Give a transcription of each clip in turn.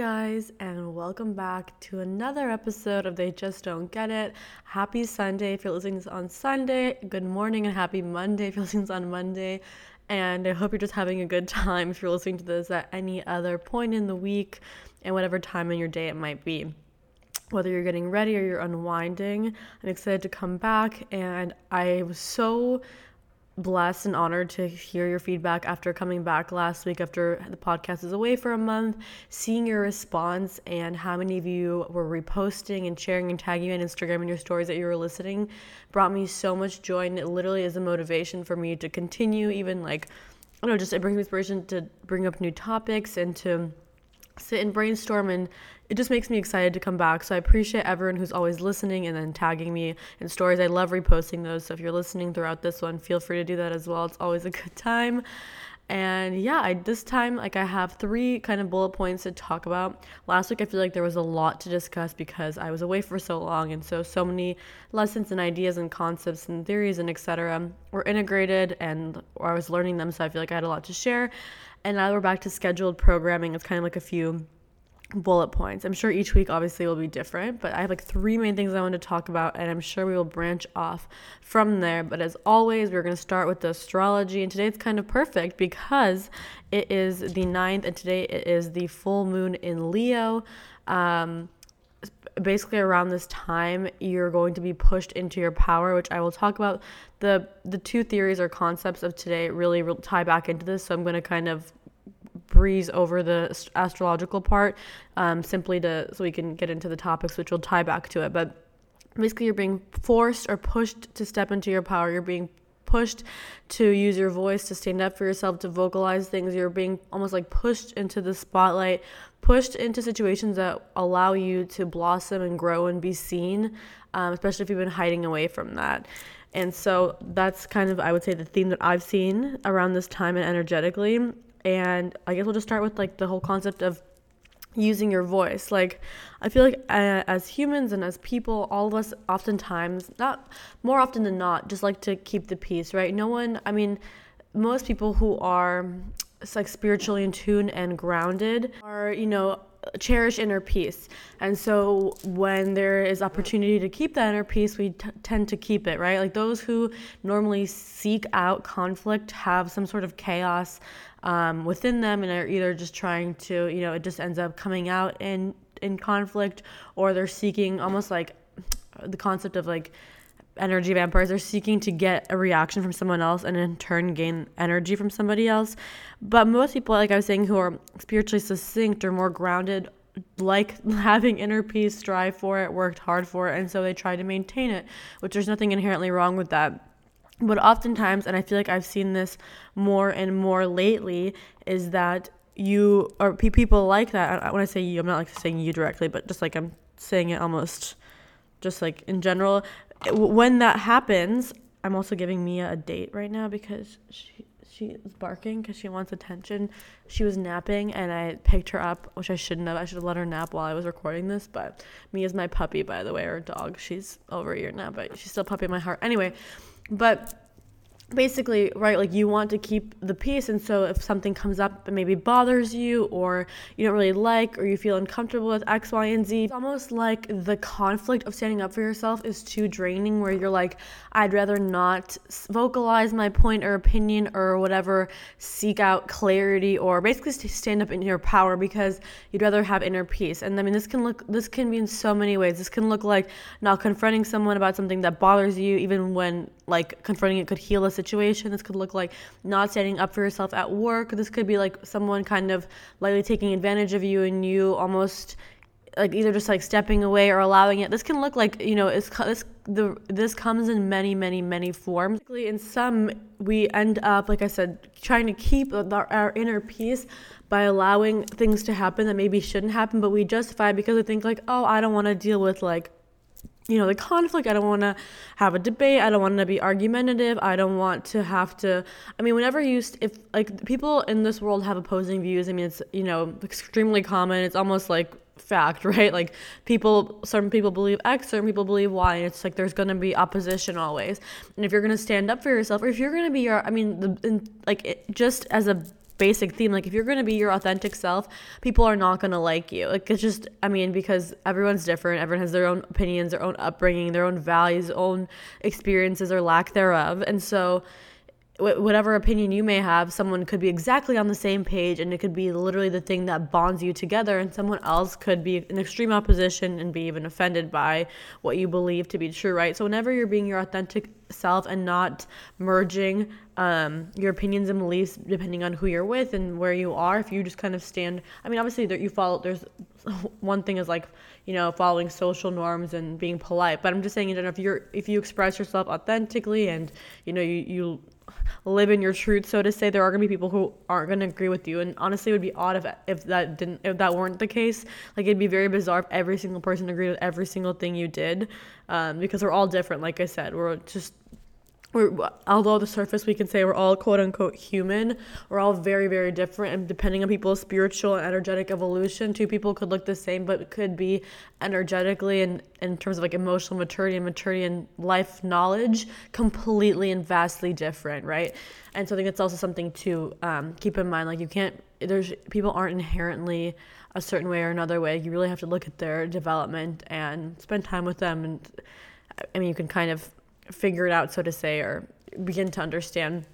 guys, and welcome back to another episode of They Just Don't Get It. Happy Sunday if you're listening this on Sunday. Good morning and happy Monday if you're listening this on Monday. And I hope you're just having a good time if you're listening to this at any other point in the week and whatever time in your day it might be. Whether you're getting ready or you're unwinding, I'm excited to come back. And I was so blessed and honored to hear your feedback after coming back last week after the podcast is away for a month seeing your response and how many of you were reposting and sharing and tagging on instagram and your stories that you were listening brought me so much joy and it literally is a motivation for me to continue even like i don't know just it brings me inspiration to bring up new topics and to sit and brainstorm and it just makes me excited to come back. So I appreciate everyone who's always listening and then tagging me in stories. I love reposting those. So if you're listening throughout this one, feel free to do that as well. It's always a good time. And yeah, I this time like I have three kind of bullet points to talk about. Last week I feel like there was a lot to discuss because I was away for so long and so so many lessons and ideas and concepts and theories and etc were integrated and or I was learning them so I feel like I had a lot to share. And now we're back to scheduled programming. It's kind of like a few bullet points. I'm sure each week obviously will be different, but I have like three main things I want to talk about, and I'm sure we will branch off from there. But as always, we're going to start with the astrology, and today it's kind of perfect because it is the 9th, and today it is the full moon in Leo. Um, basically around this time you're going to be pushed into your power which i will talk about the the two theories or concepts of today really tie back into this so i'm going to kind of breeze over the astrological part um, simply to so we can get into the topics which will tie back to it. But basically you're being forced or pushed to step into your power. You're being pushed to use your voice to stand up for yourself to vocalize things. You're being almost like pushed into the spotlight pushed into situations that allow you to blossom and grow and be seen um, especially if you've been hiding away from that. And so that's kind of i would say the theme that i've seen around this time and energetically and I guess we'll just start with like the whole concept of using your voice. Like, I feel like uh, as humans and as people, all of us oftentimes, not more often than not, just like to keep the peace, right? No one, I mean, most people who are like spiritually in tune and grounded are, you know, cherish inner peace. And so when there is opportunity to keep that inner peace, we t- tend to keep it, right? Like those who normally seek out conflict have some sort of chaos um, within them and are either just trying to, you know, it just ends up coming out in in conflict or they're seeking almost like the concept of like energy vampires they're seeking to get a reaction from someone else and in turn gain energy from somebody else. But most people, like I was saying, who are spiritually succinct or more grounded, like having inner peace, strive for it, worked hard for it, and so they try to maintain it, which there's nothing inherently wrong with that. But oftentimes, and I feel like I've seen this more and more lately, is that you or people like that. Uh, when I say you, I'm not like saying you directly, but just like I'm saying it almost just like in general. When that happens, I'm also giving Mia a date right now because she she is barking because she wants attention. She was napping and I picked her up, which I shouldn't have. I should have let her nap while I was recording this. But Mia's my puppy, by the way, or dog. She's over a year now, but she's still puppy in my heart. Anyway, but basically right like you want to keep the peace and so if something comes up that maybe bothers you or you don't really like or you feel uncomfortable with x y and z it's almost like the conflict of standing up for yourself is too draining where you're like i'd rather not vocalize my point or opinion or whatever seek out clarity or basically stand up in your power because you'd rather have inner peace. And i mean this can look this can be in so many ways. This can look like not confronting someone about something that bothers you even when like confronting it could heal a situation. This could look like not standing up for yourself at work. This could be like someone kind of lightly taking advantage of you and you almost like either just like stepping away or allowing it. This can look like you know it's this the this comes in many many many forms. In some, we end up like I said, trying to keep our, our inner peace by allowing things to happen that maybe shouldn't happen, but we justify because we think like, oh, I don't want to deal with like you know the conflict. I don't want to have a debate. I don't want to be argumentative. I don't want to have to i mean whenever you if like people in this world have opposing views i mean it's you know extremely common. It's almost like fact right? Like people certain people believe x certain people believe y and it's like there's going to be opposition always. And if you're going to stand up for yourself or if you're going to be your i mean the in, like it, just as a basic theme like if you're going to be your authentic self people are not going to like you. Like it's just i mean because everyone's different everyone has their own opinions their own upbringing their own values own experiences or lack thereof. And so whatever opinion you may have, someone could be exactly on the same page and it could be literally the thing that bonds you together, and someone else could be in extreme opposition and be even offended by what you believe to be true, right? So, whenever you're being your authentic self and not merging um, your opinions and beliefs depending on who you're with and where you are, if you just kind of stand, I mean, obviously, you follow, there's one thing is like, you know, following social norms and being polite, but I'm just saying in general, if you're, if you express yourself authentically and, you know, you, you, live in your truth, so to say. There are gonna be people who aren't gonna agree with you, and honestly, it would be odd if if that didn't if that weren't the case. Like it'd be very bizarre if every single person agreed with every single thing you did, um, because we're all different. Like I said, we're just we're, although the surface we can say we're all quote unquote human, we're all very, very different. And depending on people's spiritual and energetic evolution, two people could look the same, but could be energetically and in terms of like emotional maturity and maturity and life knowledge completely and vastly different, right? And so I think it's also something to um, keep in mind. Like you can't, there's people aren't inherently a certain way or another way. You really have to look at their development and spend time with them. And I mean, you can kind of figure it out, so to say, or begin to understand.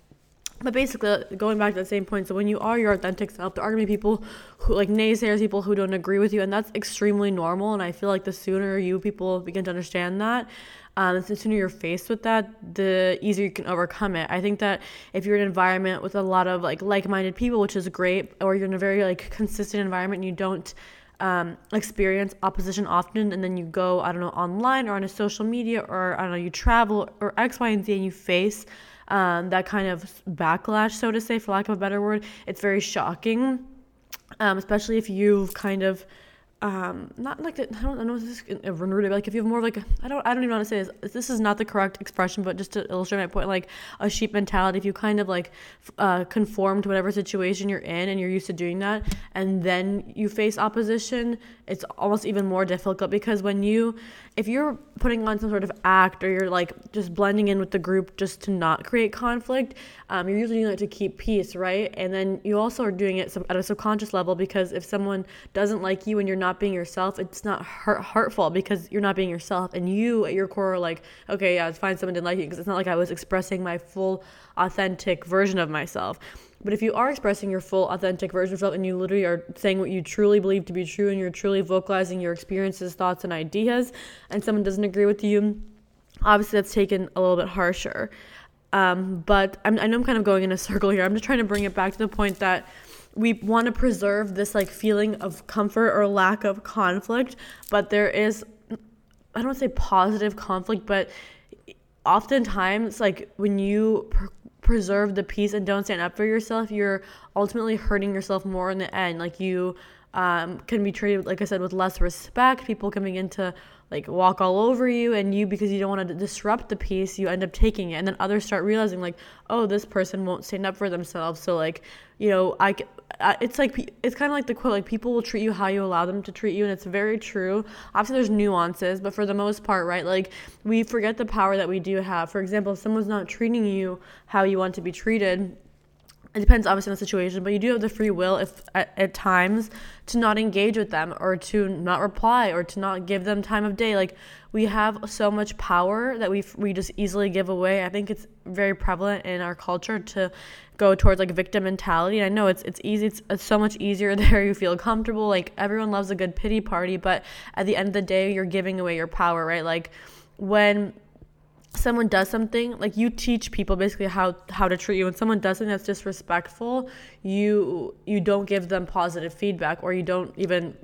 But basically, going back to the same point, so when you are your authentic self, there are gonna be people who, like naysayers, people who don't agree with you, and that's extremely normal. And I feel like the sooner you people begin to understand that, um, the sooner you're faced with that, the easier you can overcome it. I think that if you're in an environment with a lot of like like-minded people, which is great, or you're in a very like consistent environment, and you don't um, experience opposition often and then you go i don't know online or on a social media or i don't know you travel or x y and z and you face um, that kind of backlash so to say for lack of a better word it's very shocking um, especially if you've kind of um not like that i don't, I know if this is rude like if you have more like I don't i don't even want to say this. This is not the correct expression but just to illustrate my point like a sheep mentality if you kind of like uh, conform to whatever situation you're in and you're used to doing that and then you face opposition it's almost even more difficult because when you if you're putting on some sort of act or you're like just blending in with the group just to not create conflict um, you're usually doing it to keep peace right? And then you also are doing it at a subconscious level because if someone doesn't like you and you're not being yourself it's not hurt, hurtful because you're not being yourself and you at your core are like okay yeah it's fine someone didn't like you because it's not like i was expressing my full authentic version of myself but if you are expressing your full, authentic version of yourself and you literally are saying what you truly believe to be true and you're truly vocalizing your experiences, thoughts, and ideas, and someone doesn't agree with you, obviously that's taken a little bit harsher. Um, but I'm, I know I'm kind of going in a circle here. I'm just trying to bring it back to the point that we want to preserve this like feeling of comfort or lack of conflict, but there is, I don't say positive conflict, but oftentimes like when you preserve the peace and don't stand up for yourself, you're ultimately hurting yourself more in the end. Like you um, can be treated, like I said, with less respect. People coming begin to like walk all over you, and you, because you don't want to disrupt the peace, you end up taking it. And then others start realizing, like, oh, this person won't stand up for themselves. So, like, you know, I, Uh, it's like it's kind of like the quote like people will treat you how you allow them to treat you and it's very true. Obviously there's nuances but for the most part right like we forget the power that we do have. For example if someone's not treating you how you want to be treated it depends obviously on the situation but you do have the free will if at, at, times to not engage with them or to not reply or to not give them time of day like we have so much power that we we just easily give away i think it's very prevalent in our culture to go towards like victim mentality. And I know it's it's easy. It's, it's so much easier there. You feel comfortable. Like everyone loves a good pity party, but at the end of the day, you're giving away your power, right? Like when someone does something like you teach people basically how how to treat you when someone does something that's disrespectful you you don't give them positive feedback or you don't even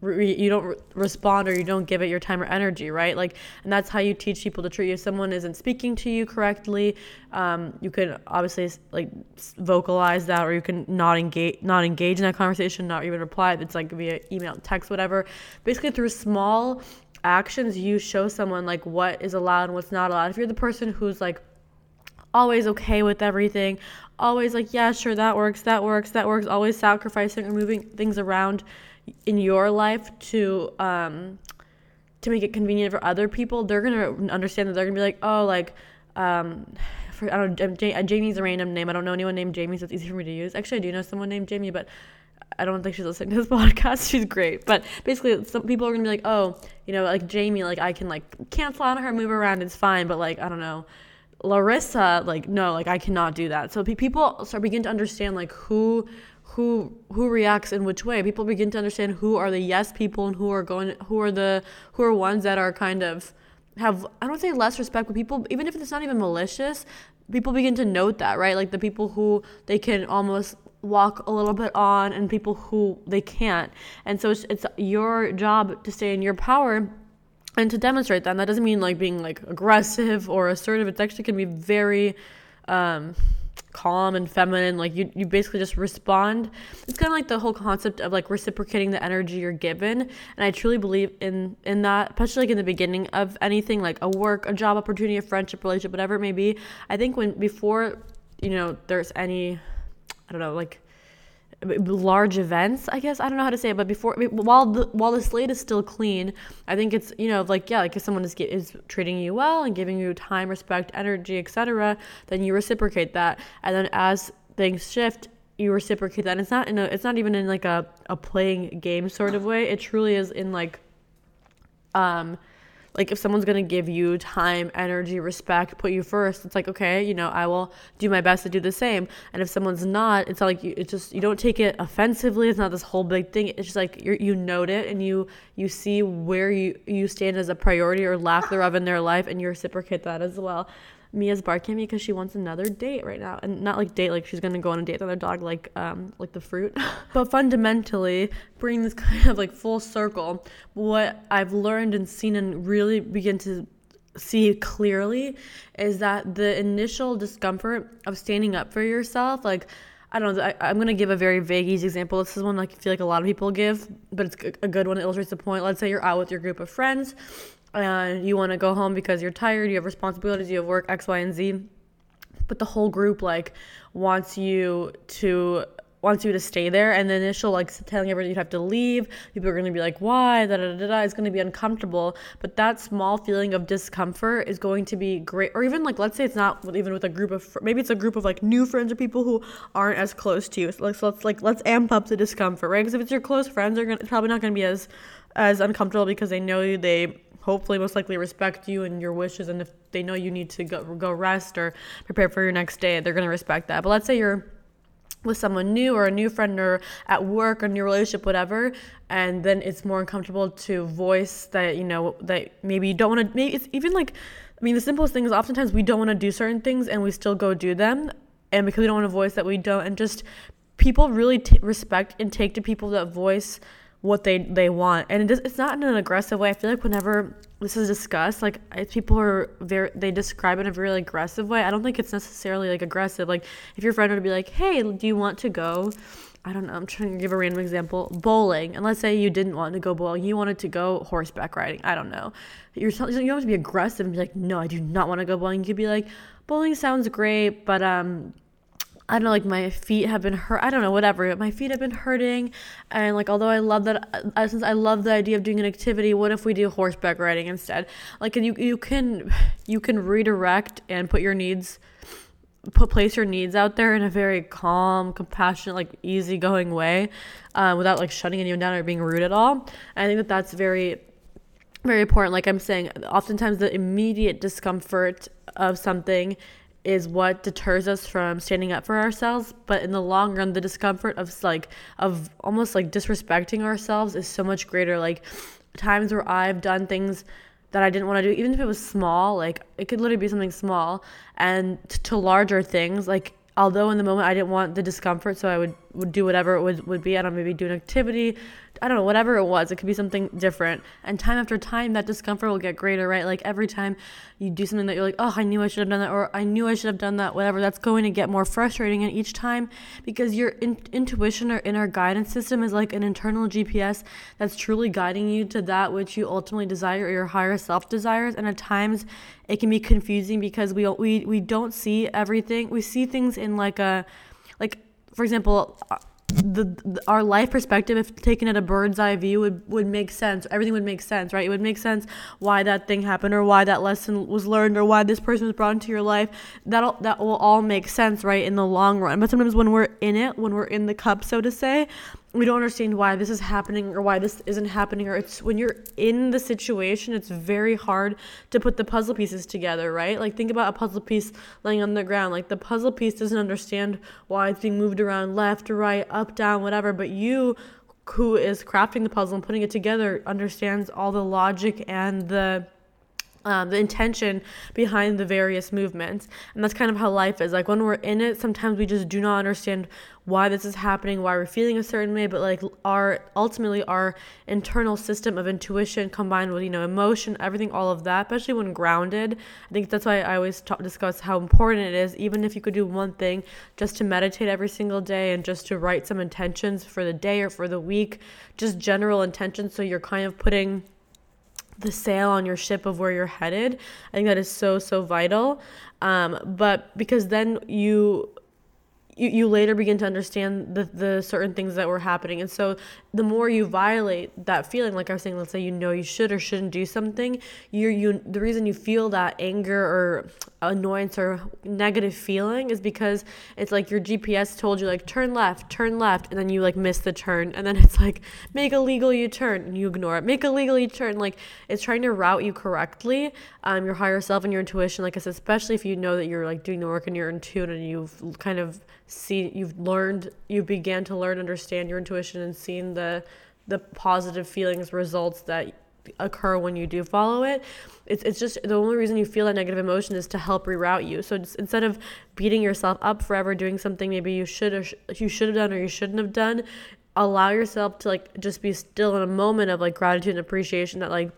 re- you don't re- respond or you don't give it your time or energy, right? Like, and that's how you teach people to treat you. If someone isn't speaking to you correctly, um, you can obviously like vocalize that, or you can not engage, not engage in that conversation, not even reply. It's like via email, text, whatever. Basically, through small actions, you show someone like what is allowed and what's not allowed. If you're the person who's like always okay with everything, always like, yeah, sure, that works, that works, that works, always sacrificing or moving things around in your life to um to make it convenient for other people, they're gonna understand that they're gonna be like, oh, like um, for, I don't Jamie's a random name. I don't know anyone named Jamie, so it's easy for me to use. Actually, I do know someone named Jamie, but I don't think she's listening to this podcast. She's great. But basically, some people are going to be like, oh, you know, like Jamie, like I can like cancel on her, move around, it's fine. But like, I don't know. Larissa, like, no, like I cannot do that. So people start begin to understand like who who who reacts in which way. People begin to understand who are the yes people and who are going who are the who are ones that are kind of have I don't say less respect, but people even if it's not even malicious, people begin to note that, right? Like the people who they can almost walk a little bit on and people who they can't. And so it's, it's your job to stay in your power and to demonstrate that. And that doesn't mean like being like aggressive or assertive. It's actually can be very um, calm and feminine. Like you, you basically just respond. It's kind of like the whole concept of like reciprocating the energy you're given. And I truly believe in in that, especially like in the beginning of anything, like a work, a job opportunity, a friendship, relationship, whatever it may be. I think when before you know there's any I don't know, like large events i guess? I don't know how to say it but before while the while the slate is still clean i think it's you know like yeah like if someone is is treating you well and giving you time respect energy etc then you reciprocate that. And then as things shift you reciprocate that. And it's not in a it's not even in like a, a playing game sort of way. It truly is in like um like if someone's to give you time energy respect put you first it's like okay you know i will do my best to do the same. And if someone's not it's not like you it's just you don't take it offensively. It's not this whole big thing. It's just like you you note it and you you see where you you stand as a priority or lack thereof in their life and you reciprocate that as well Mia's barking at me because she wants another date right now, and not like date like she's gonna go on a date with another dog, like um like the fruit. but fundamentally, bring this kind of like full circle. What I've learned and seen and really begin to see clearly is that the initial discomfort of standing up for yourself, like. I don't know. I, am to give a very vague, easy example. This is one like I feel like a lot of people give, but it's a good one. It illustrates the point. Let's say you're out with your group of friends and you want to go home because you're tired, you have responsibilities, you have work, X, Y, and Z. But the whole group like wants you to wants you to stay there. And the initial like telling everyone you have to leave people are going to be like why? Da, da, da, da, it's going to be uncomfortable. But that small feeling of discomfort is going to be great. Or even like let's say it's not even with a group of maybe it's a group of like new friends or people who aren't as close to you. So let's, let's like let's amp up the discomfort right? Because if it's your close friends they're gonna, it's probably not going to be as as uncomfortable because they know you they hopefully most likely respect you and your wishes and if they know you need to go go rest or prepare for your next day they're going to respect that. But let's say you're with someone new or a new friend or at work or new relationship whatever and then it's more uncomfortable to voice that you know that maybe you don't want to maybe it's even like i mean the simplest thing is oftentimes we don't want to do certain things and we still go do them and because we don't want to voice that we don't and just people really t- respect and take to people that voice what they they want. And it it's not in an aggressive way. I feel like whenever this is discussed like people are very they describe it in a very aggressive way. I don't think it's necessarily like aggressive. Like if your friend were to be like hey do you want to go? I don't know. I'm trying to give a random example. Bowling. And let's say you didn't want to go bowling. You wanted to go horseback riding. I don't know. You're you don't have to be aggressive and be like no i do not want to go bowling. You could be like bowling sounds great but um I don't know, like my feet have been hurt. I don't know, whatever. My feet have been hurting, and like although I love that, uh, since I love the idea of doing an activity, what if we do horseback riding instead? Like you, you can, you can redirect and put your needs, put place your needs out there in a very calm, compassionate, like easygoing way, uh, without like shutting anyone down or being rude at all. And I think that that's very very important. Like I'm saying, oftentimes the immediate discomfort of something is what deters us from standing up for ourselves but in the long run the discomfort of like of almost like disrespecting ourselves is so much greater. Like times where i've done things that i didn't want to do even if it was small like it could literally be something small and to larger things like although in the moment i didn't want the discomfort so i would would do whatever it would, would be. I don't know maybe do an activity I don't know, whatever it was, it could be something different. And time after time, that discomfort will get greater, right? Like every time you do something that you're like, oh, I knew I should have done that, or I knew I should have done that, whatever, that's going to get more frustrating. And each time, because your in- intuition or inner guidance system is like an internal GPS that's truly guiding you to that which you ultimately desire or your higher self desires. And at times, it can be confusing because we, we, we don't see everything. We see things in like a, like, for example, the, the, our life perspective if taken at a bird's eye view would would make sense. Everything would make sense right? It would make sense why that thing happened or why that lesson was learned or why this person was brought into your life. That that will all make sense right in the long run. But sometimes when we're in it when we're in the cup so to say we don't understand why this is happening or why this isn't happening or it's when you're in the situation it's very hard to put the puzzle pieces together right? Like think about a puzzle piece laying on the ground. Like the puzzle piece doesn't understand why it's being moved around left right up down whatever but you who is crafting the puzzle and putting it together understands all the logic and the um, the intention behind the various movements. And that's kind of how life is. Like when we're in it, sometimes we just do not understand why this is happening, why we're feeling a certain way, but like our ultimately our internal system of intuition combined with, you know, emotion, everything, all of that, especially when grounded. I think that's why I always talk, discuss how important it is, even if you could do one thing, just to meditate every single day and just to write some intentions for the day or for the week, just general intentions. So you're kind of putting the sail on your ship of where you're headed. I think that is so so vital. Um, but because then you you, you later begin to understand the, the certain things that were happening. And so the more you violate that feeling, like I was saying, let's say you know you should or shouldn't do something, you you the reason you feel that anger or annoyance or negative feeling is because it's like your GPS told you like turn left, turn left, and then you like miss the turn, and then it's like make a legal U-turn and you ignore it. Make a legal U-turn, like it's trying to route you correctly. Um, your higher self and your intuition, like I said, especially if you know that you're like doing the work and you're in tune and you've kind of see you've learned you began to learn understand your intuition and seen the the positive feelings results that occur when you do follow it. It's, it's just the only reason you feel that negative emotion is to help reroute you. So instead of beating yourself up forever doing something maybe you should sh- you should have done or you shouldn't have done allow yourself to like just be still in a moment of like gratitude and appreciation that like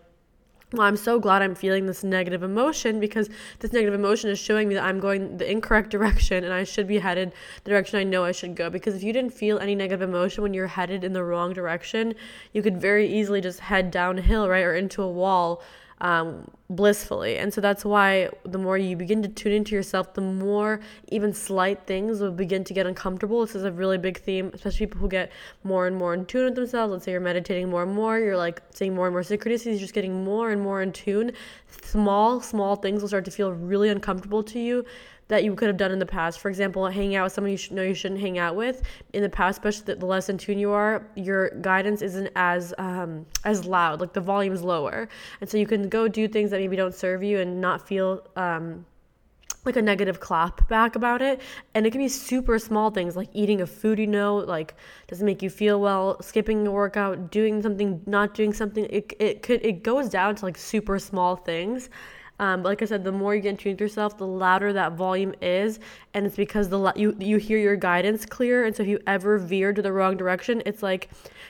well, I'm so glad I'm feeling this negative emotion because this negative emotion is showing me that I'm going the incorrect direction and I should be headed the direction I know I should go. Because if you didn't feel any negative emotion when you're headed in the wrong direction, you could very easily just head downhill, right, or into a wall um, blissfully. And so that's why the more you begin to tune into yourself, the more even slight things will begin to get uncomfortable. This is a really big theme, especially people who get more and more in tune with themselves. Let's say you're meditating more and more, you're like seeing more and more synchronicities, you're just getting more and more in tune. Small, small things will start to feel really uncomfortable to you that you could have done in the past. For example, hanging out with someone you should know you shouldn't hang out with in the past, especially the less in tune you are, your guidance isn't as um, as loud, like the volume's lower, and so you can go do things that maybe don't serve you and not feel. Um, like a negative clap back about it. And it can be super small things like eating a food you know like doesn't make you feel well skipping a workout doing something not doing something. It, it could it goes down to like super small things um, like I said, the more you get in tune with yourself, the louder that volume is, and it's because the you you hear your guidance clear. And so if you ever veer to the wrong direction, it's like,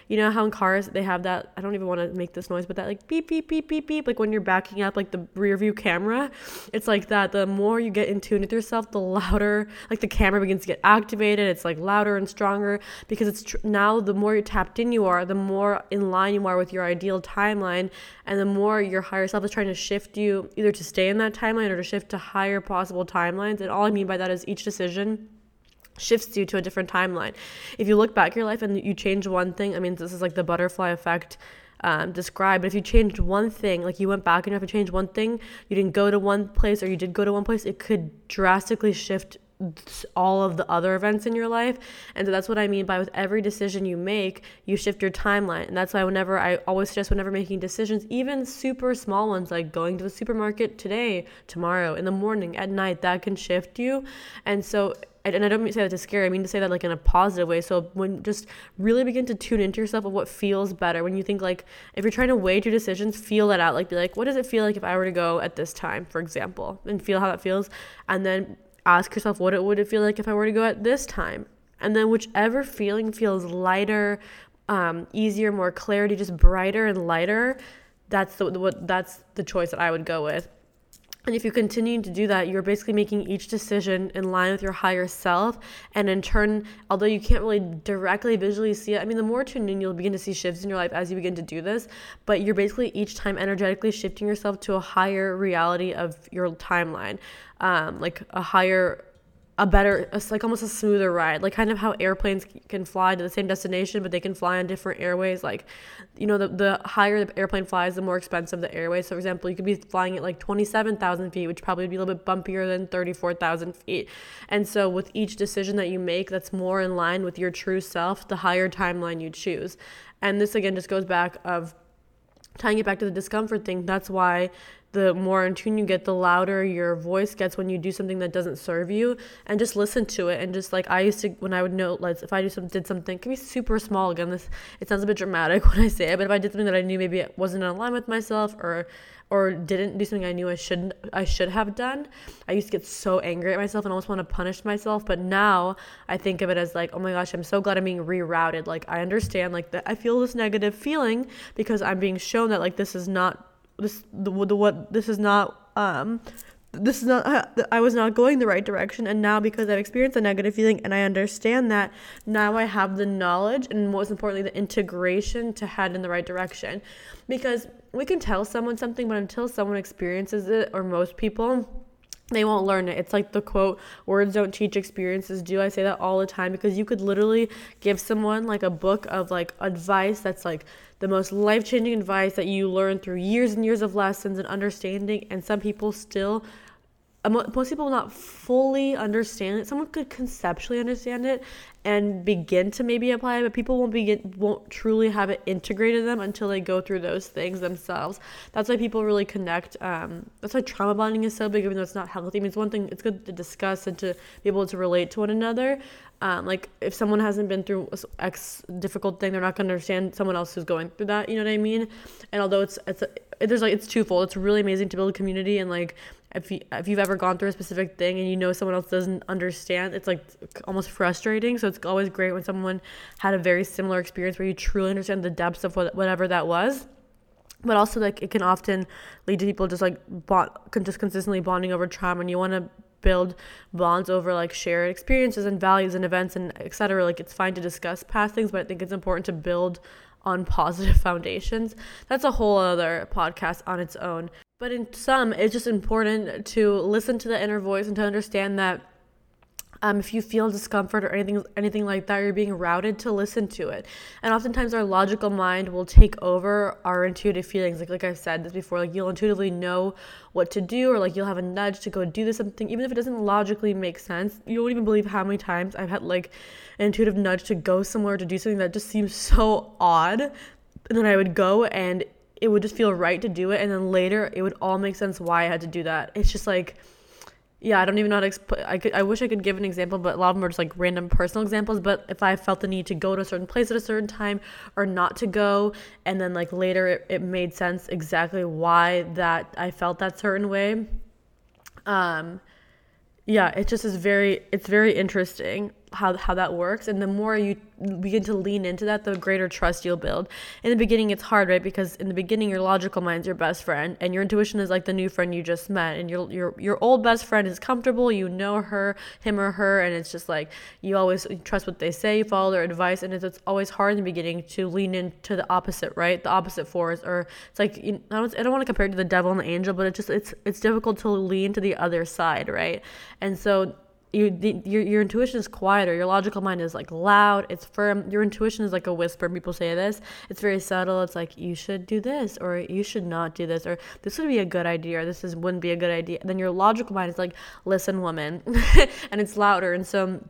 you know how in cars they have that. I don't even want to make this noise, but that like beep beep beep beep beep, like when you're backing up, like the rear view camera. It's like that. The more you get in tune with yourself, the louder like the camera begins to get activated. It's like louder and stronger because it's tr- now the more you're tapped in you are, the more in line you are with your ideal timeline, and the more your higher self is trying to shift you either to stay in that timeline or to shift to higher possible timelines. And all I mean by that is each decision shifts you to a different timeline. If you look back your life and you change one thing, I mean, this is like the butterfly effect um, described. But if you changed one thing, like you went back and you have to change one thing, you didn't go to one place or you did go to one place, it could drastically shift all of the other events in your life. And so that's what I mean by with every decision you make, you shift your timeline. And that's why whenever I always suggest whenever making decisions, even super small ones like going to the supermarket today, tomorrow, in the morning, at night, that can shift you. And so and I don't mean to say that to scare, I mean to say that like in a positive way. So when just really begin to tune into yourself of what feels better. When you think like if you're trying to weigh two decisions, feel that out. Like be like, what does it feel like if I were to go at this time, for example, and feel how that feels, and then ask yourself what it would feel like if I were to go at this time. And then whichever feeling feels lighter, um, easier, more clarity, just brighter and lighter, that's the what that's the choice that I would go with. And if you continue to do that, you're basically making each decision in line with your higher self. And in turn, although you can't really directly visually see it, I mean, the more tuned in, you'll begin to see shifts in your life as you begin to do this. But you're basically each time energetically shifting yourself to a higher reality of your timeline, um, like a higher a better like almost a smoother ride like kind of how airplanes can fly to the same destination but they can fly on different airways like you know the, the higher the airplane flies the more expensive the airway so for example you could be flying at like 27000 feet which probably would be a little bit bumpier than 34000 feet. And so with each decision that you make that's more in line with your true self the higher timeline you choose. And this again just goes back of tying it back to the discomfort thing that's why the more in tune you get, the louder your voice gets when you do something that doesn't serve you. And just listen to it. And just like I used to, when I would know, like if I do some, did something, it can be super small. Again, this it sounds a bit dramatic when I say it, but if I did something that I knew maybe it wasn't in line with myself, or or didn't do something I knew I shouldn't I should have done, I used to get so angry at myself and almost want to punish myself. But now I think of it as like, oh my gosh, I'm so glad I'm being rerouted. Like I understand like that I feel this negative feeling because I'm being shown that like this is not this the, the what this is not um this is not I was not going the right direction and now because I've experienced a negative feeling and I understand that now I have the knowledge and most importantly the integration to head in the right direction. Because we can tell someone something but until someone experiences it or most people they won't learn it. It's like the quote, words don't teach, experiences do. I say that all the time because you could literally give someone like a book of like advice that's like the most life changing advice that you learn through years and years of lessons and understanding, and some people still most people will not fully understand it. Someone could conceptually understand it and begin to maybe apply it, but people won't begin won't truly have it integrated in them until they go through those things themselves. That's why people really connect. Um, that's why trauma bonding is so big, even though it's not healthy. I mean, it's one thing. It's good to discuss and to be able to relate to one another. Um, like if someone hasn't been through X difficult thing, they're not to understand someone else who's going through that. You know what I mean? And although it's it's a, there's like it's twofold. It's really amazing to build a community and like if you if you've ever gone through a specific thing and you know someone else doesn't understand, it's like almost frustrating. So it's always great when someone had a very similar experience where you truly understand the depths of what, whatever that was. But also like it can often lead to people just like bond, just consistently bonding over trauma, and you want to build bonds over like shared experiences and values and events and etc. Like it's fine to discuss past things, but I think it's important to build on positive foundations. That's a whole other podcast on its own. But in some, it's just important to listen to the inner voice and to understand that um, if you feel discomfort or anything anything like that, you're being routed to listen to it. And oftentimes our logical mind will take over our intuitive feelings. Like like I've said this before, like you'll intuitively know what to do or like you'll have a nudge to go do this something, even if it doesn't logically make sense. You won't even believe how many times I've had like an intuitive nudge to go somewhere to do something that just seems so odd. And then I would go and it would just feel right to do it and then later it would all make sense why I had to do that. It's just like yeah, I don't even know how to. I could, I wish I could give an example, but a lot of them are just like random personal examples. But if I felt the need to go to a certain place at a certain time or not to go, and then like later it, it made sense exactly why that I felt that certain way. Um, yeah, it just is very, it's very interesting how how that works. And the more you begin to lean into that the greater trust you'll build. In the beginning it's hard right? Because in the beginning your logical mind's your best friend and your intuition is like the new friend you just met. And your your your old best friend is comfortable. You know her him or her and it's just like you always trust what they say you follow their advice and it's, it's always hard in the beginning to lean into the opposite right? The opposite force or it's like you, I don't, I don't want to compare it to the devil and the angel but it just it's it's difficult to lean to the other side right? And so you your your intuition is quieter. Your logical mind is like loud. It's firm. Your intuition is like a whisper. People say this. It's very subtle. It's like you should do this or you should not do this or this would be a good idea or this is wouldn't be a good idea. Then your logical mind is like listen, woman, and it's louder. And so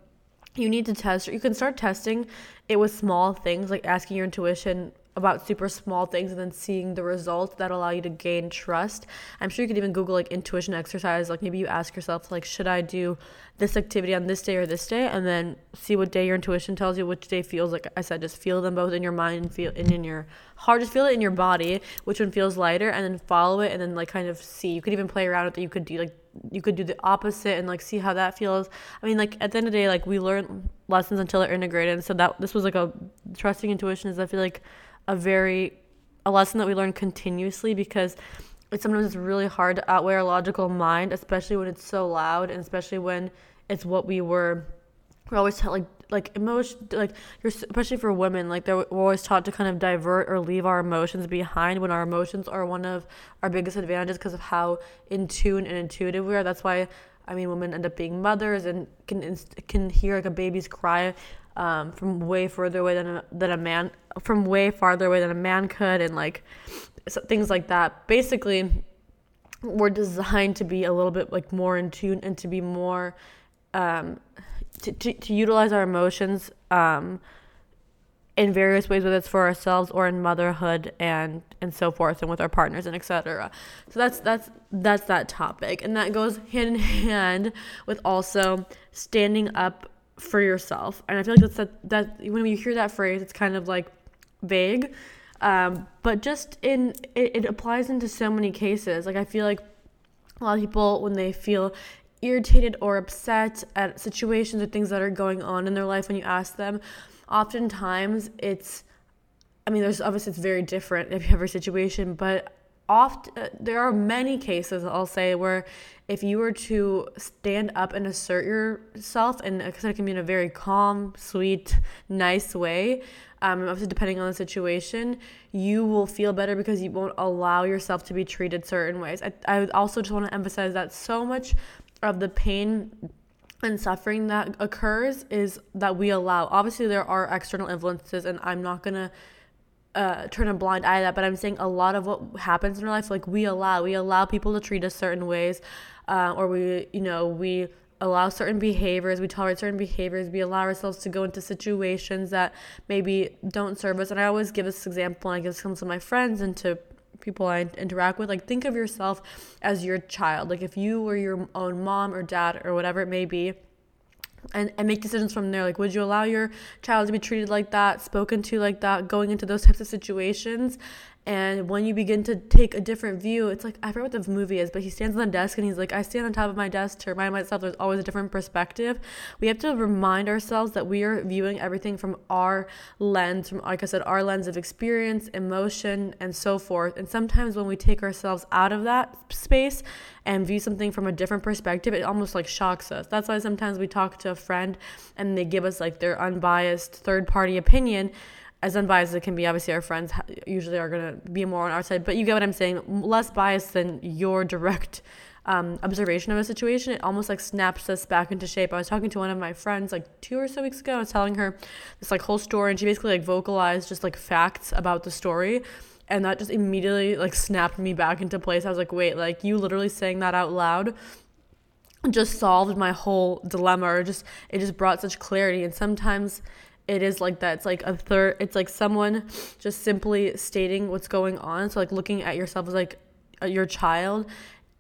you need to test. You can start testing it with small things like asking your intuition about super small things and then seeing the results that allow you to gain trust. I'm sure you could even Google like intuition exercise. Like maybe you ask yourself like, should I do this activity on this day or this day, and then see what day your intuition tells you, which day feels like I said, just feel them both in your mind and feel and in your heart. Just feel it in your body, which one feels lighter, and then follow it, and then like kind of see. You could even play around with it. You could do like you could do the opposite and like see how that feels. I mean, like at the end of the day, like we learn lessons until they're integrated. And so that this was like a trusting intuition is I feel like a very a lesson that we learn continuously because it's sometimes it's really hard to outweigh our logical mind, especially when it's so loud and especially when it's what we were we're always taught like like emotion like you're especially for women like they're, we're always taught to kind of divert or leave our emotions behind when our emotions are one of our biggest advantages because of how in tune and intuitive we are. That's why I mean, women end up being mothers and can can hear like a baby's cry um, from way further away than a, than a man from way farther away than a man could, and like so, things like that. Basically, we're designed to be a little bit like more in tune and to be more um, to, to, to utilize our emotions um, in various ways, whether it's for ourselves or in motherhood and and so forth, and with our partners and etc. So that's that's that's that topic, and that goes hand in hand with also standing up for yourself. And I feel like that's that that when you hear that phrase, it's kind of like vague, um, but just in it, it applies into so many cases. Like I feel like a lot of people when they feel irritated or upset at situations or things that are going on in their life when you ask them oftentimes it's I mean, there's obviously it's very different if you have a situation, but oft uh, there are many cases I'll say where if you were to stand up and assert yourself, and it can be in a very calm, sweet, nice way, um, obviously depending on the situation, you will feel better because you won't allow yourself to be treated certain ways. I, I also just want to emphasize that so much of the pain and suffering that occurs is that we allow. Obviously, there are external influences, and I'm not gonna uh, turn a blind eye to that. But I'm saying a lot of what happens in our life, like we allow, we allow people to treat us certain ways, uh, or we, you know, we allow certain behaviors, we tolerate certain behaviors, we allow ourselves to go into situations that maybe don't serve us. And I always give this example, and I give this to my friends and to people I interact with, like think of yourself as your child. Like if you were your own mom or dad or whatever it may be, and, and make decisions from there. Like, would you allow your child to be treated like that, spoken to like that, going into those types of situations? And when you begin to take a different view, it's like I forget what the movie is, but he stands on the desk and he's like, I stand on top of my desk to remind myself there's always a different perspective. We have to remind ourselves that we are viewing everything from our lens, from like I said, our lens of experience, emotion, and so forth. And sometimes when we take ourselves out of that space and view something from a different perspective, it almost like shocks us. That's why sometimes we talk to a friend and they give us like their unbiased third party opinion as unbiased as it can be, obviously our friends usually are going to be more on our side, but you get what I'm saying, less biased than your direct um, observation of a situation. It almost like snaps us back into shape. I was talking to one of my friends like two or so weeks ago. I was telling her this like whole story, and she basically like vocalized just like facts about the story. And that just immediately like snapped me back into place. I was like, wait, like you literally saying that out loud just solved my whole dilemma or just it just brought such clarity and sometimes it is like that. It's like a third. It's like someone just simply stating what's going on. So like looking at yourself as like uh, your child,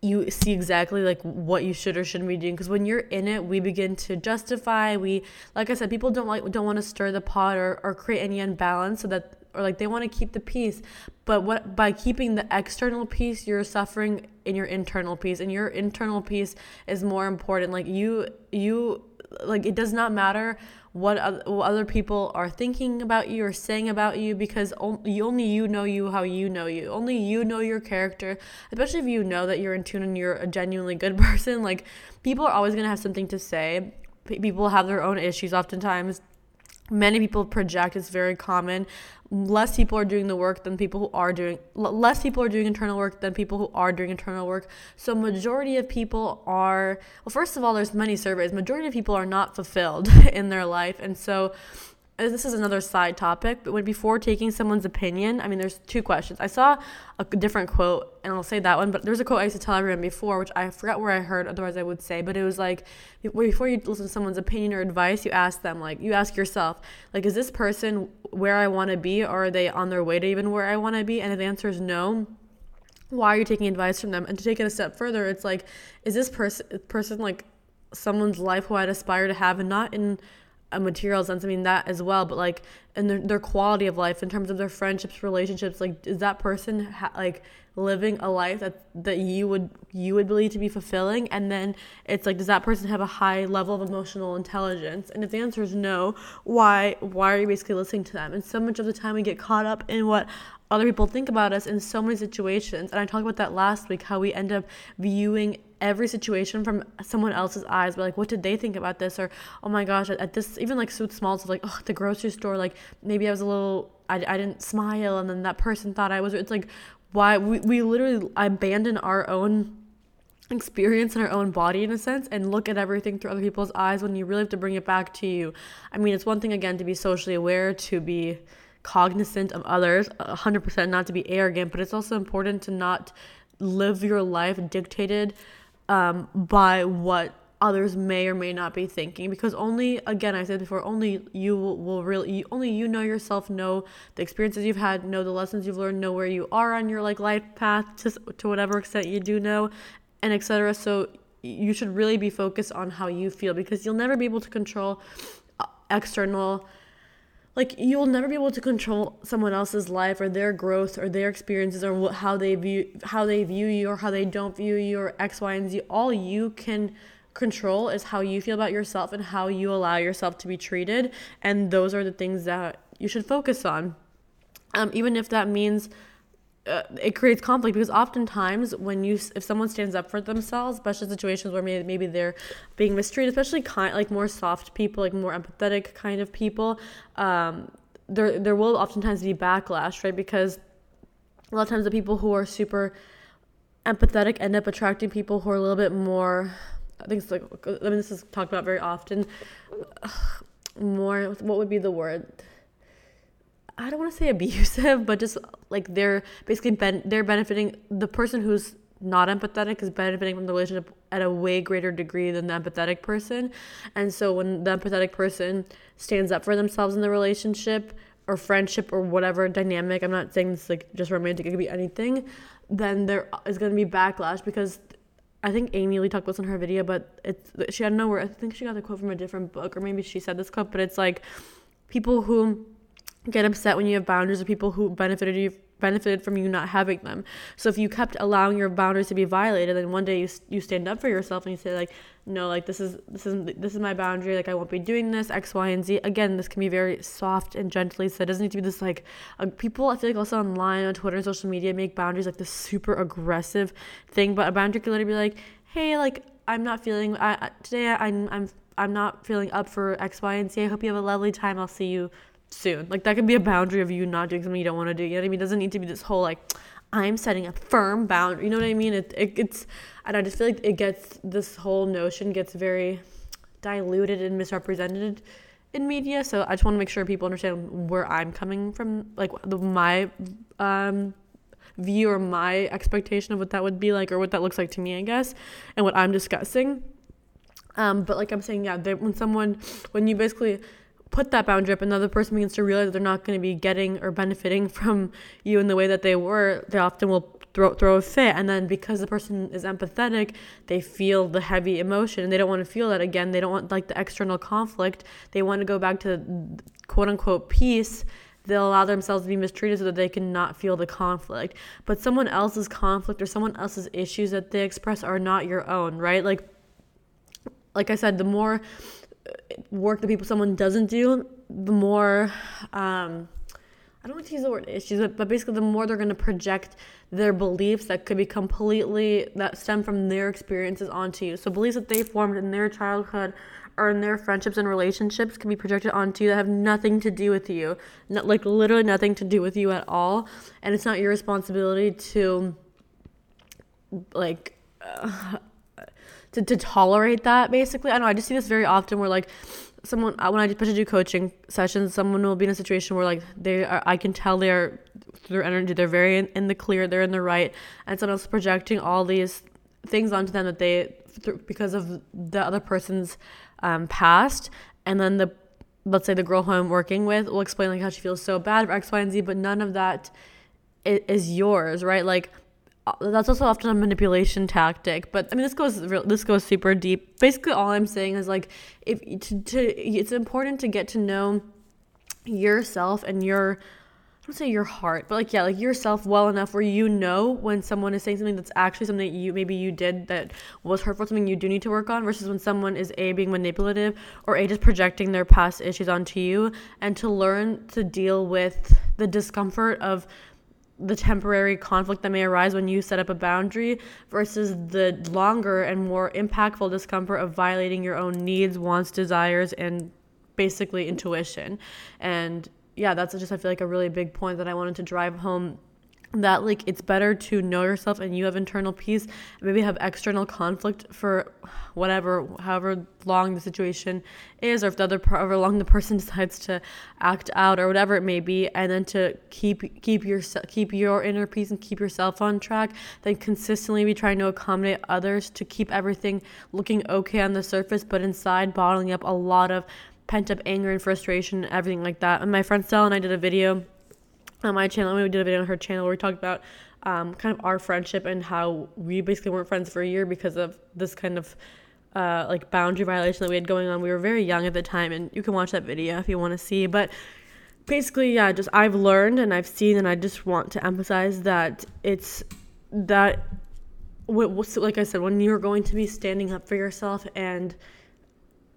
you see exactly like what you should or shouldn't be doing. Because when you're in it, we begin to justify. We like I said, people don't like don't want to stir the pot or or create any imbalance so that or like they want to keep the peace but what by keeping the external peace you're suffering in your internal peace and your internal peace is more important like you you like it does not matter what other people are thinking about you or saying about you because only you know you how you know you. Only you know your character, especially if you know that you're in tune and you're a genuinely good person. Like, people are always going to have something to say. People have their own issues oftentimes many people project it's very common less people are doing the work than people who are doing less people are doing internal work than people who are doing internal work. So majority of people are well first of all there's many surveys. Majority of people are not fulfilled in their life. And so Uh, this is another side topic, but when before taking someone's opinion, I mean, there's two questions. I saw a different quote, and I'll say that one, but there's a quote I used to tell everyone before, which I forgot where I heard, otherwise I would say, but it was like, before you listen to someone's opinion or advice, you ask them, like, you ask yourself, like, is this person where I want to be, or are they on their way to even where I want to be? And if the answer is no, why are you taking advice from them? And to take it a step further, it's like, is this person person like someone's life who I'd aspire to have, and not in a material sense. I mean that as well, but like in their, their quality of life in terms of their friendships, relationships. Like, is that person ha- like living a life that that you would you would believe to be fulfilling? And then it's like, does that person have a high level of emotional intelligence? And if the answer is no, why why are you basically listening to them? And so much of the time we get caught up in what other people think about us in so many situations. And I talked about that last week, how we end up viewing every situation from someone else's eyes, but like, what did they think about this? Or, oh my gosh, at, at this, even like so small stuff, like, oh, the grocery store, like maybe I was a little, I, I didn't smile, and then that person thought I was, it's like, why we, we literally abandon our own experience in our own body in a sense and look at everything through other people's eyes when you really have to bring it back to you. I mean, it's one thing again to be socially aware, to be cognizant of others, 100% not to be arrogant, but it's also important to not live your life dictated um, by what others may or may not be thinking. Because only again i said before only you will, really only you know yourself know the experiences you've had know the lessons you've learned know where you are on your like life path to, to whatever extent you do know and etc so you should really be focused on how you feel because you'll never be able to control uh, external like you'll never be able to control someone else's life or their growth or their experiences or how they view how they view you or how they don't view you or x y and z. All you can control is how you feel about yourself and how you allow yourself to be treated and those are the things that you should focus on. Um, even if that means uh, it creates conflict because oftentimes when you if someone stands up for themselves especially situations where maybe, maybe they're being mistreated especially kind like more soft people like more empathetic kind of people um, there there will oftentimes be backlash right? Because a lot of times the people who are super empathetic end up attracting people who are a little bit more i think it's like i mean this is talked about very often more what would be the word I don't want to say abusive, but just like they're basically ben- they're benefiting the person who's not empathetic is benefiting from the relationship at a way greater degree than the empathetic person. And so when the empathetic person stands up for themselves in the relationship or friendship or whatever dynamic, I'm not saying this like just romantic, it could be anything, then there is going to be backlash because I think Amy Lee talked about this in her video, but it's she had don't I think she got the quote from a different book or maybe she said this quote, but it's like people who get upset when you have boundaries of people who benefited you benefited from you not having them. So if you kept allowing your boundaries to be violated, then one day you you stand up for yourself and you say like, no, like this is this is this is my boundary. Like I won't be doing this X, Y, and Z. Again, this can be very soft and gently said. It doesn't need to be this like uh, people. I feel like also online on Twitter and social media make boundaries like this super aggressive thing. But a boundary can literally be like, hey, like I'm not feeling I, today. I'm I'm I'm not feeling up for X, Y, and Z. I hope you have a lovely time. I'll see you soon. Like that could be a boundary of you not doing something you don't want to do. You know what I mean? It doesn't need to be this whole like I'm setting a firm boundary. You know what I mean? It, it it's and I just feel like it gets this whole notion gets very diluted and misrepresented in media. So I just want to make sure people understand where I'm coming from, like the, my um, view or my expectation of what that would be like or what that looks like to me, I guess, and what I'm discussing. Um, but like I'm saying, yeah, when someone, when you basically put that boundary up, another person begins to realize they're not going to be getting or benefiting from you in the way that they were, they often will throw, throw a fit. And then because the person is empathetic, they feel the heavy emotion and they don't want to feel that again. They don't want like the external conflict. They want to go back to quote unquote peace they'll allow themselves to be mistreated so that they can not feel the conflict. But someone else's conflict or someone else's issues that they express are not your own, right? Like like I said, the more work that people someone doesn't do, the more um, I don't want to use the word issues, but, but basically the more they're going to project their beliefs that could be completely that stem from their experiences onto you. So beliefs that they formed in their childhood or in their friendships and relationships can be projected onto you that have nothing to do with you, not like literally nothing to do with you at all, and it's not your responsibility to like. Uh, to, to tolerate that basically. I know I just see this very often where like someone when I especially do coaching sessions, someone will be in a situation where like they are I can tell they're their energy, they're very in, in the clear, they're in the right, and someone else projecting all these things onto them that they because of the other person's um, past, and then the let's say the girl who I'm working with will explain like how she feels so bad for X, Y, and Z, but none of that is, is yours, right? Like Uh, that's also often a manipulation tactic but i mean this goes this goes super deep. Basically all i'm saying is like if to, to it's important to get to know yourself and your I don't say your heart, but like yeah, like yourself well enough where you know when someone is saying something that's actually something that you maybe you did that was hurtful, something you do need to work on, versus when someone is a being manipulative or a just projecting their past issues onto you, and to learn to deal with the discomfort of the temporary conflict that may arise when you set up a boundary versus the longer and more impactful discomfort of violating your own needs, wants, desires, and basically intuition. And yeah, that's just, I feel like, a really big point that I wanted to drive home that like it's better to know yourself and you have internal peace maybe have external conflict for whatever however long the situation is or if the other however long the person decides to act out or whatever it may be and then to keep keep your keep your inner peace and keep yourself on track then consistently be trying to accommodate others to keep everything looking okay on the surface but inside bottling up a lot of pent up anger and frustration and everything like that. And my friend Stella and I did a video on my channel. We did a video on her channel where we talked about um, kind of our friendship and how we basically weren't friends for a year because of this kind of uh, like boundary violation that we had going on. We were very young at the time, and you can watch that video if you want to see. But basically, yeah, just I've learned and I've seen, and I just want to emphasize that it's that, like I said, when you're going to be standing up for yourself and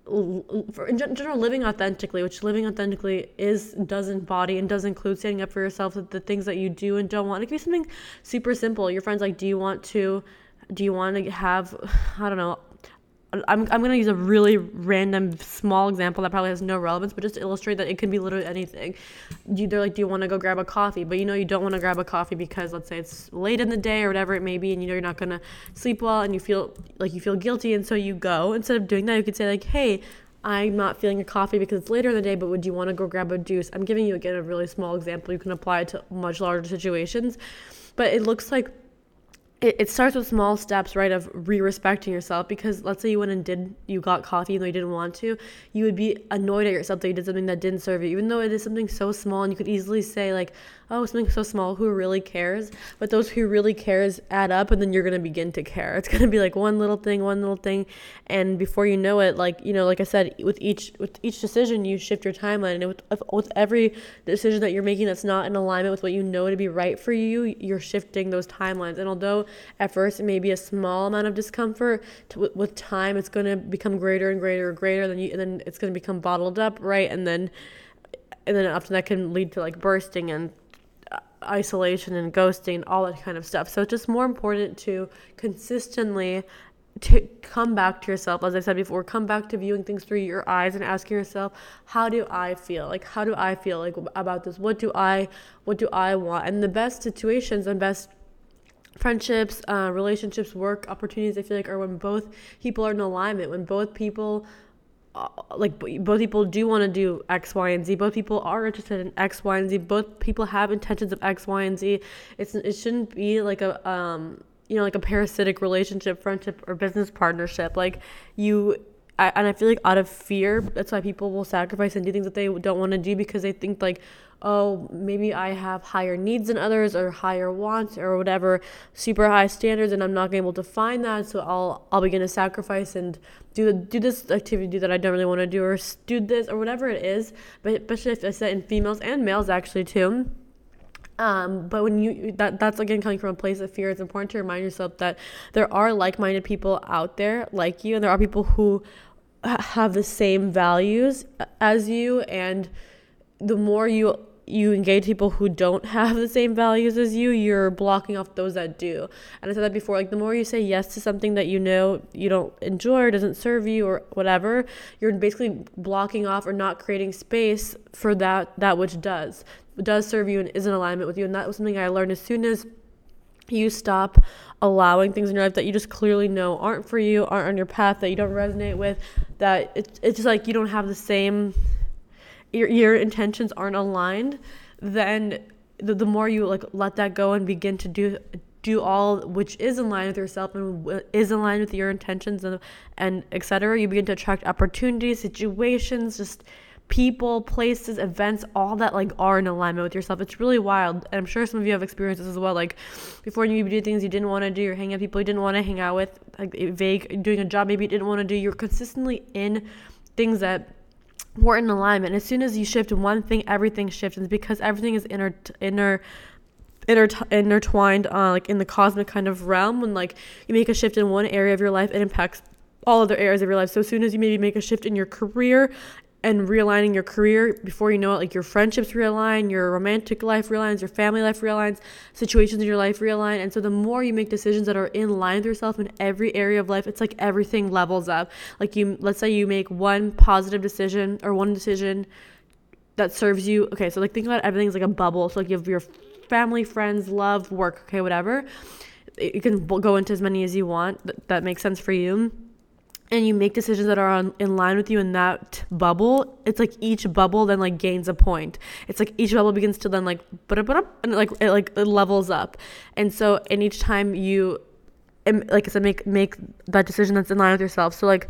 for in general living authentically which living authentically is does embody and does include standing up for yourself the, the things that you do and don't want. It could be something super simple. Your friends like do you want to do you want to have i don't know I'm, I'm going to use a really random small example that probably has no relevance, but just to illustrate that it could be literally anything. You, they're like, do you want to go grab a coffee? But you know you don't want to grab a coffee because let's say it's late in the day or whatever it may be, and you know you're not going to sleep well and you feel like you feel guilty, and so you go. Instead of doing that, you could say like, hey, I'm not feeling a coffee because it's later in the day, but would you want to go grab a juice? I'm giving you again a really small example. You can apply it to much larger situations, but it looks like it, it starts with small steps, right? Of re-respecting yourself. Because let's say you went and did you got coffee even though you didn't want to, you would be annoyed at yourself that you did something that didn't serve you, even though it is something so small, and you could easily say like, oh, something so small, who really cares? But those who really cares add up, and then you're gonna begin to care. It's gonna be like one little thing, one little thing, and before you know it, like you know, like I said, with each with each decision, you shift your timeline, and with with every decision that you're making that's not in alignment with what you know to be right for you, you're shifting those timelines. And although at first it may be a small amount of discomfort, to, with time it's gonna become greater and greater and greater, then you, and then it's gonna become bottled up, right? And then and then often that can lead to like bursting and isolation and ghosting, all that kind of stuff. So it's just more important to consistently to come back to yourself. As i said before come back to viewing things through your eyes and asking yourself how do i feel? Like how do i feel like about this? What do i what do i want? And the best situations and best friendships uh, relationships work opportunities i feel like are when both people are in alignment when both people like both people do want to do X, Y, and Z. Both people are interested in X, Y, and Z. Both people have intentions of X, Y, and Z. It's it shouldn't be like a um you know like a parasitic relationship, friendship, or business partnership. Like you. I, and I feel like out of fear, that's why people will sacrifice and do things that they don't want to do because they think like, oh, maybe I have higher needs than others or higher wants or whatever, super high standards, and I'm not able to find that, so I'll I'll begin to sacrifice and do do this activity that I don't really want to do or do this or whatever it is. But especially if I said in females and males actually too. Um, but when you that that's again coming from a place of fear, it's important to remind yourself that there are like-minded people out there like you, and there are people who have the same values as you, and the more you you engage people who don't have the same values as you, you're blocking off those that do. And I said that before, like the more you say yes to something that you know you don't enjoy or doesn't serve you or whatever, you're basically blocking off or not creating space for that that which does does serve you and is in alignment with you. And that was something I learned as soon as you stop allowing things in your life that you just clearly know aren't for you, aren't on your path, that you don't resonate with, that it's, it's just like you don't have the same your your intentions aren't aligned, then the, the more you like let that go and begin to do do all which is in line with yourself and is in line with your intentions and and etc. You begin to attract opportunities, situations, just people, places, events, all that like are in alignment with yourself. It's really wild. And I'm sure some of you have experienced this as well. Like before you do things you didn't want to do, or hang out people you didn't want to hang out with, like vague doing a job maybe you didn't want to do. You're consistently in things that we're in alignment. As soon as you shift one thing, everything shifts. Because everything is inter inter inter intertwined, uh, like in the cosmic kind of realm. When like you make a shift in one area of your life, it impacts all other areas of your life. So as soon as you maybe make a shift in your career, and realigning your career. Before you know it like your friendships realign your romantic life realigns your family life realigns situations in your life realign. And so the more you make decisions that are in line with yourself in every area of life it's like everything levels up. Like you let's say you make one positive decision or one decision that serves you. Okay so like think about everything's like a bubble. So like you have your family, friends, love, work, okay, whatever. You can go into as many as you want. That makes sense for you and you make decisions that are on, in line with you in that bubble, it's like each bubble then like gains a point. It's like each bubble begins to then like and like it like it levels up. And so and each time you like I said make make that decision that's in line with yourself. So like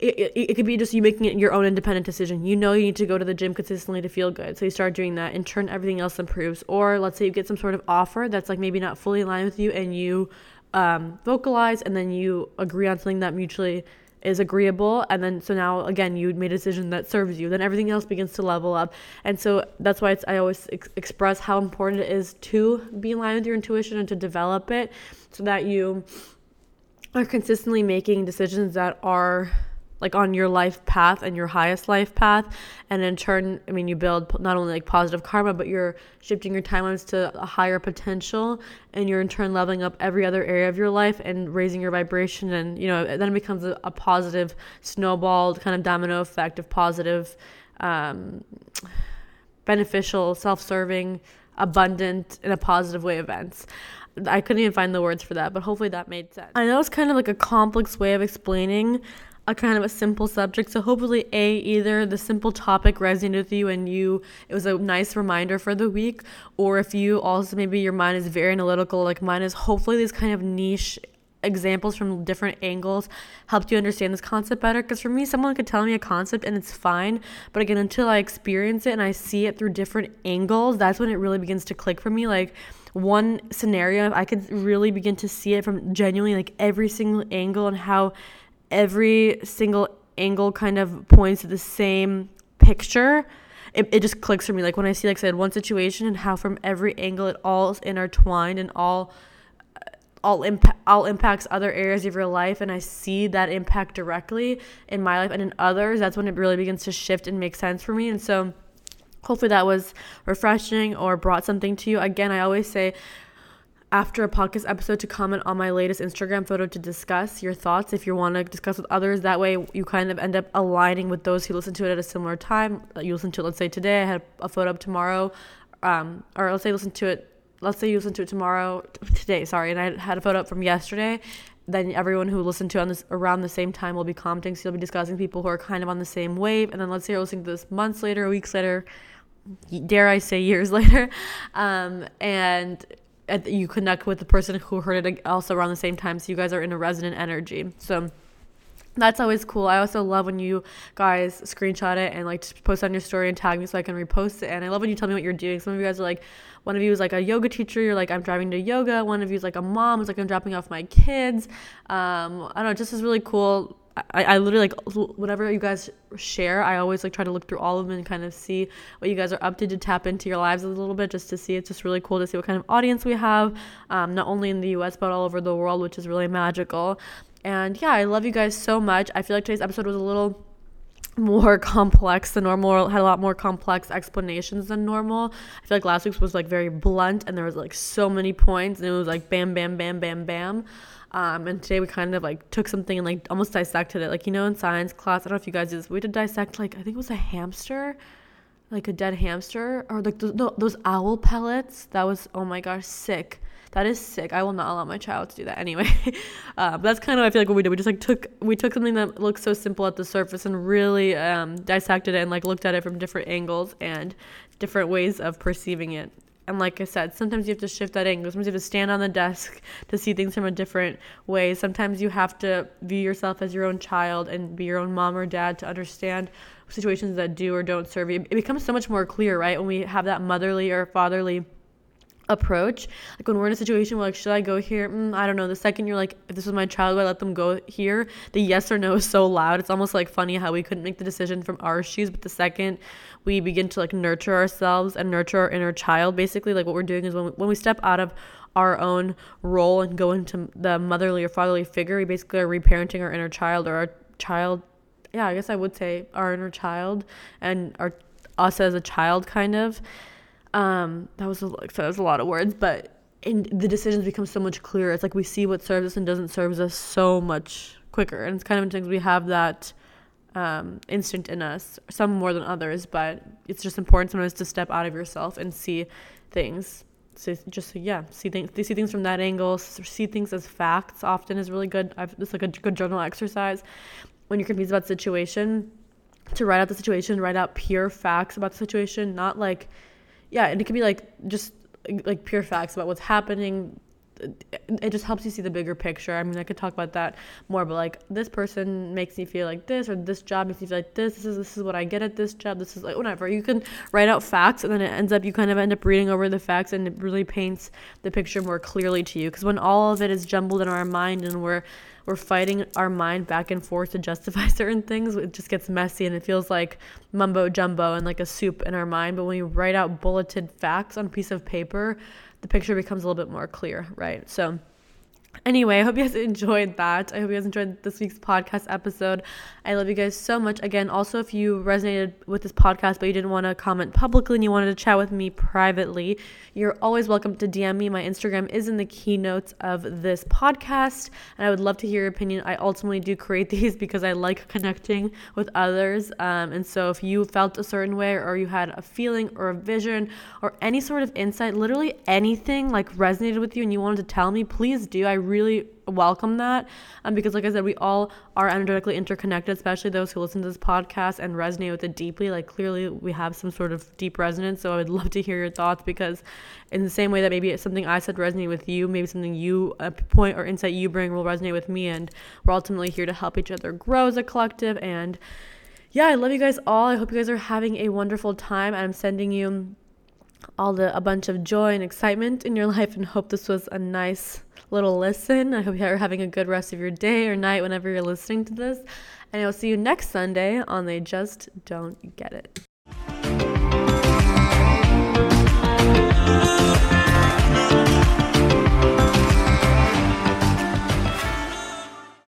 it, it, it, could be just you making it your own independent decision. You know you need to go to the gym consistently to feel good. So you start doing that. In turn, everything else improves. Or let's say you get some sort of offer that's like maybe not fully in line with you and you um, vocalize and then you agree on something that mutually is agreeable and then so now again you made a decision that serves you. Then everything else begins to level up. And so that's why i always ex- express how important it is to be in line with your intuition and to develop it so that you are consistently making decisions that are like on your life path and your highest life path. And in turn i mean you build not only like positive karma but you're shifting your timelines to a higher potential. And you're in turn leveling up every other area of your life and raising your vibration. And you know then it becomes a, a positive snowballed kind of domino effect of positive um, beneficial self-serving abundant in a positive way events. I couldn't even find the words for that, but hopefully that made sense. I know it's kind of like a complex way of explaining a kind of a simple subject. So hopefully, a either the simple topic resonated with you and you it was a nice reminder for the week, or if you also maybe your mind is very analytical, like mine is. Hopefully, these kind of niche examples from different angles helped you understand this concept better because for me someone could tell me a concept and it's fine but again until i experience it and i see it through different angles that's when it really begins to click for me like one scenario i could really begin to see it from genuinely like every single angle and how every single angle kind of points to the same picture, it, it just clicks for me. Like when I see, like I said, one situation and how from every angle it all is intertwined and all uh, all impact all impacts other areas of your life and I see that impact directly in my life and in others, that's when it really begins to shift and make sense for me. And so hopefully that was refreshing or brought something to you. Again, I always say after a podcast episode to comment on my latest Instagram photo to discuss your thoughts if you want to discuss with others. That way, you kind of end up aligning with those who listen to it at a similar time. You listen to it, let's say today, I had a photo up tomorrow, um, or let's say listen to it, let's say you listen to it tomorrow, today, sorry, and I had a photo up from yesterday. Then everyone who listened to on this around the same time will be commenting. So you'll be discussing people who are kind of on the same wave. And then let's say you're listening to this months later, weeks later, dare I say years later, um, and you connect with the person who heard it also around the same time so you guys are in a resonant energy so that's always cool. I also love when you guys screenshot it and like post on your story and tag me so I can repost it. And I love when you tell me what you're doing. Some of you guys are like, one of you is like a yoga teacher. You're like, I'm driving to yoga. One of you is like a mom. It's like I'm dropping off my kids. Um, I don't know. Just is really cool I, I literally like whatever you guys share i always like try to look through all of them and kind of see what you guys are up to to tap into your lives a little bit just to see. It's just really cool to see what kind of audience we have um, not only in the us but all over the world which is really magical. And yeah i love you guys so much. I feel like today's episode was a little more complex than normal had a lot more complex explanations than normal. I feel like last week's was like very blunt and there was like so many points and it was like bam bam bam bam bam um, and today we kind of like took something and like almost dissected it. Like, you know, in science class, I don't know if you guys did this, we did dissect like, I think it was a hamster, like a dead hamster, or like those, those owl pellets. That was, oh my gosh, sick. That is sick. I will not allow my child to do that anyway. uh, but that's kind of I feel like what we did. We just like took we took something that looks so simple at the surface and really um, dissected it and like looked at it from different angles and different ways of perceiving it. And like I said, sometimes you have to shift that angle. Sometimes you have to stand on the desk to see things from a different way. Sometimes you have to view yourself as your own child and be your own mom or dad to understand situations that do or don't serve you. It becomes so much more clear, right? When we have that motherly or fatherly approach. Like when we're in a situation where like, should I go here? Mm, I don't know. The second you're like, if this was my child, would I let them go here? The yes or no is so loud. It's almost like funny how we couldn't make the decision from our shoes, but the second we begin to like nurture ourselves and nurture our inner child, basically, like what we're doing is when we, when we step out of our own role and go into the motherly or fatherly figure, we basically are reparenting our inner child or our child. Yeah, I guess I would say our inner child and our us as a child, kind of um, that was a, so that was a lot of words, but in the decisions become so much clearer. It's like we see what serves us and doesn't serve us so much quicker, and it's kind of things we have that um, instinct in us, some more than others, but it's just important sometimes to step out of yourself and see things so just yeah, see things, see things from that angle, see things as facts. Often is really good. I've, it's like a good journal exercise when you're confused about the situation to write out the situation, write out pure facts about the situation, not like, yeah, and it can be like just like pure facts about what's happening. It just helps you see the bigger picture. I mean, I could talk about that more, but like this person makes me feel like this, or this job makes me feel like this. This is this is what I get at this job. This is like whatever. You can write out facts, and then it ends up you kind of end up reading over the facts, and it really paints the picture more clearly to you. Because when all of it is jumbled in our mind, and we're we're fighting our mind back and forth to justify certain things, it just gets messy and it feels like mumbo jumbo and like a soup in our mind. But when you write out bulleted facts on a piece of paper, the picture becomes a little bit more clear, right? So, Anyway, I hope you guys enjoyed that. I hope you guys enjoyed this week's podcast episode. I love you guys so much. Again, also, if you resonated with this podcast but you didn't want to comment publicly and you wanted to chat with me privately, you're always welcome to DM me. My Instagram is in the keynotes of this podcast, and I would love to hear your opinion. I ultimately do create these because I like connecting with others. Um, and so, if you felt a certain way or you had a feeling or a vision or any sort of insight, literally anything like resonated with you and you wanted to tell me, please do. I really welcome that um, because like i said we all are energetically interconnected especially those who listen to this podcast and resonate with it deeply. Like clearly we have some sort of deep resonance so i would love to hear your thoughts because in the same way that maybe something i said resonate with you maybe something you a point or insight you bring will resonate with me and we're ultimately here to help each other grow as a collective and yeah i love you guys all. I hope you guys are having a wonderful time. I'm sending you all the a bunch of joy and excitement in your life and hope this was a nice little listen. I hope you're having a good rest of your day or night whenever you're listening to this. And I'll see you next Sunday on They Just Don't Get It.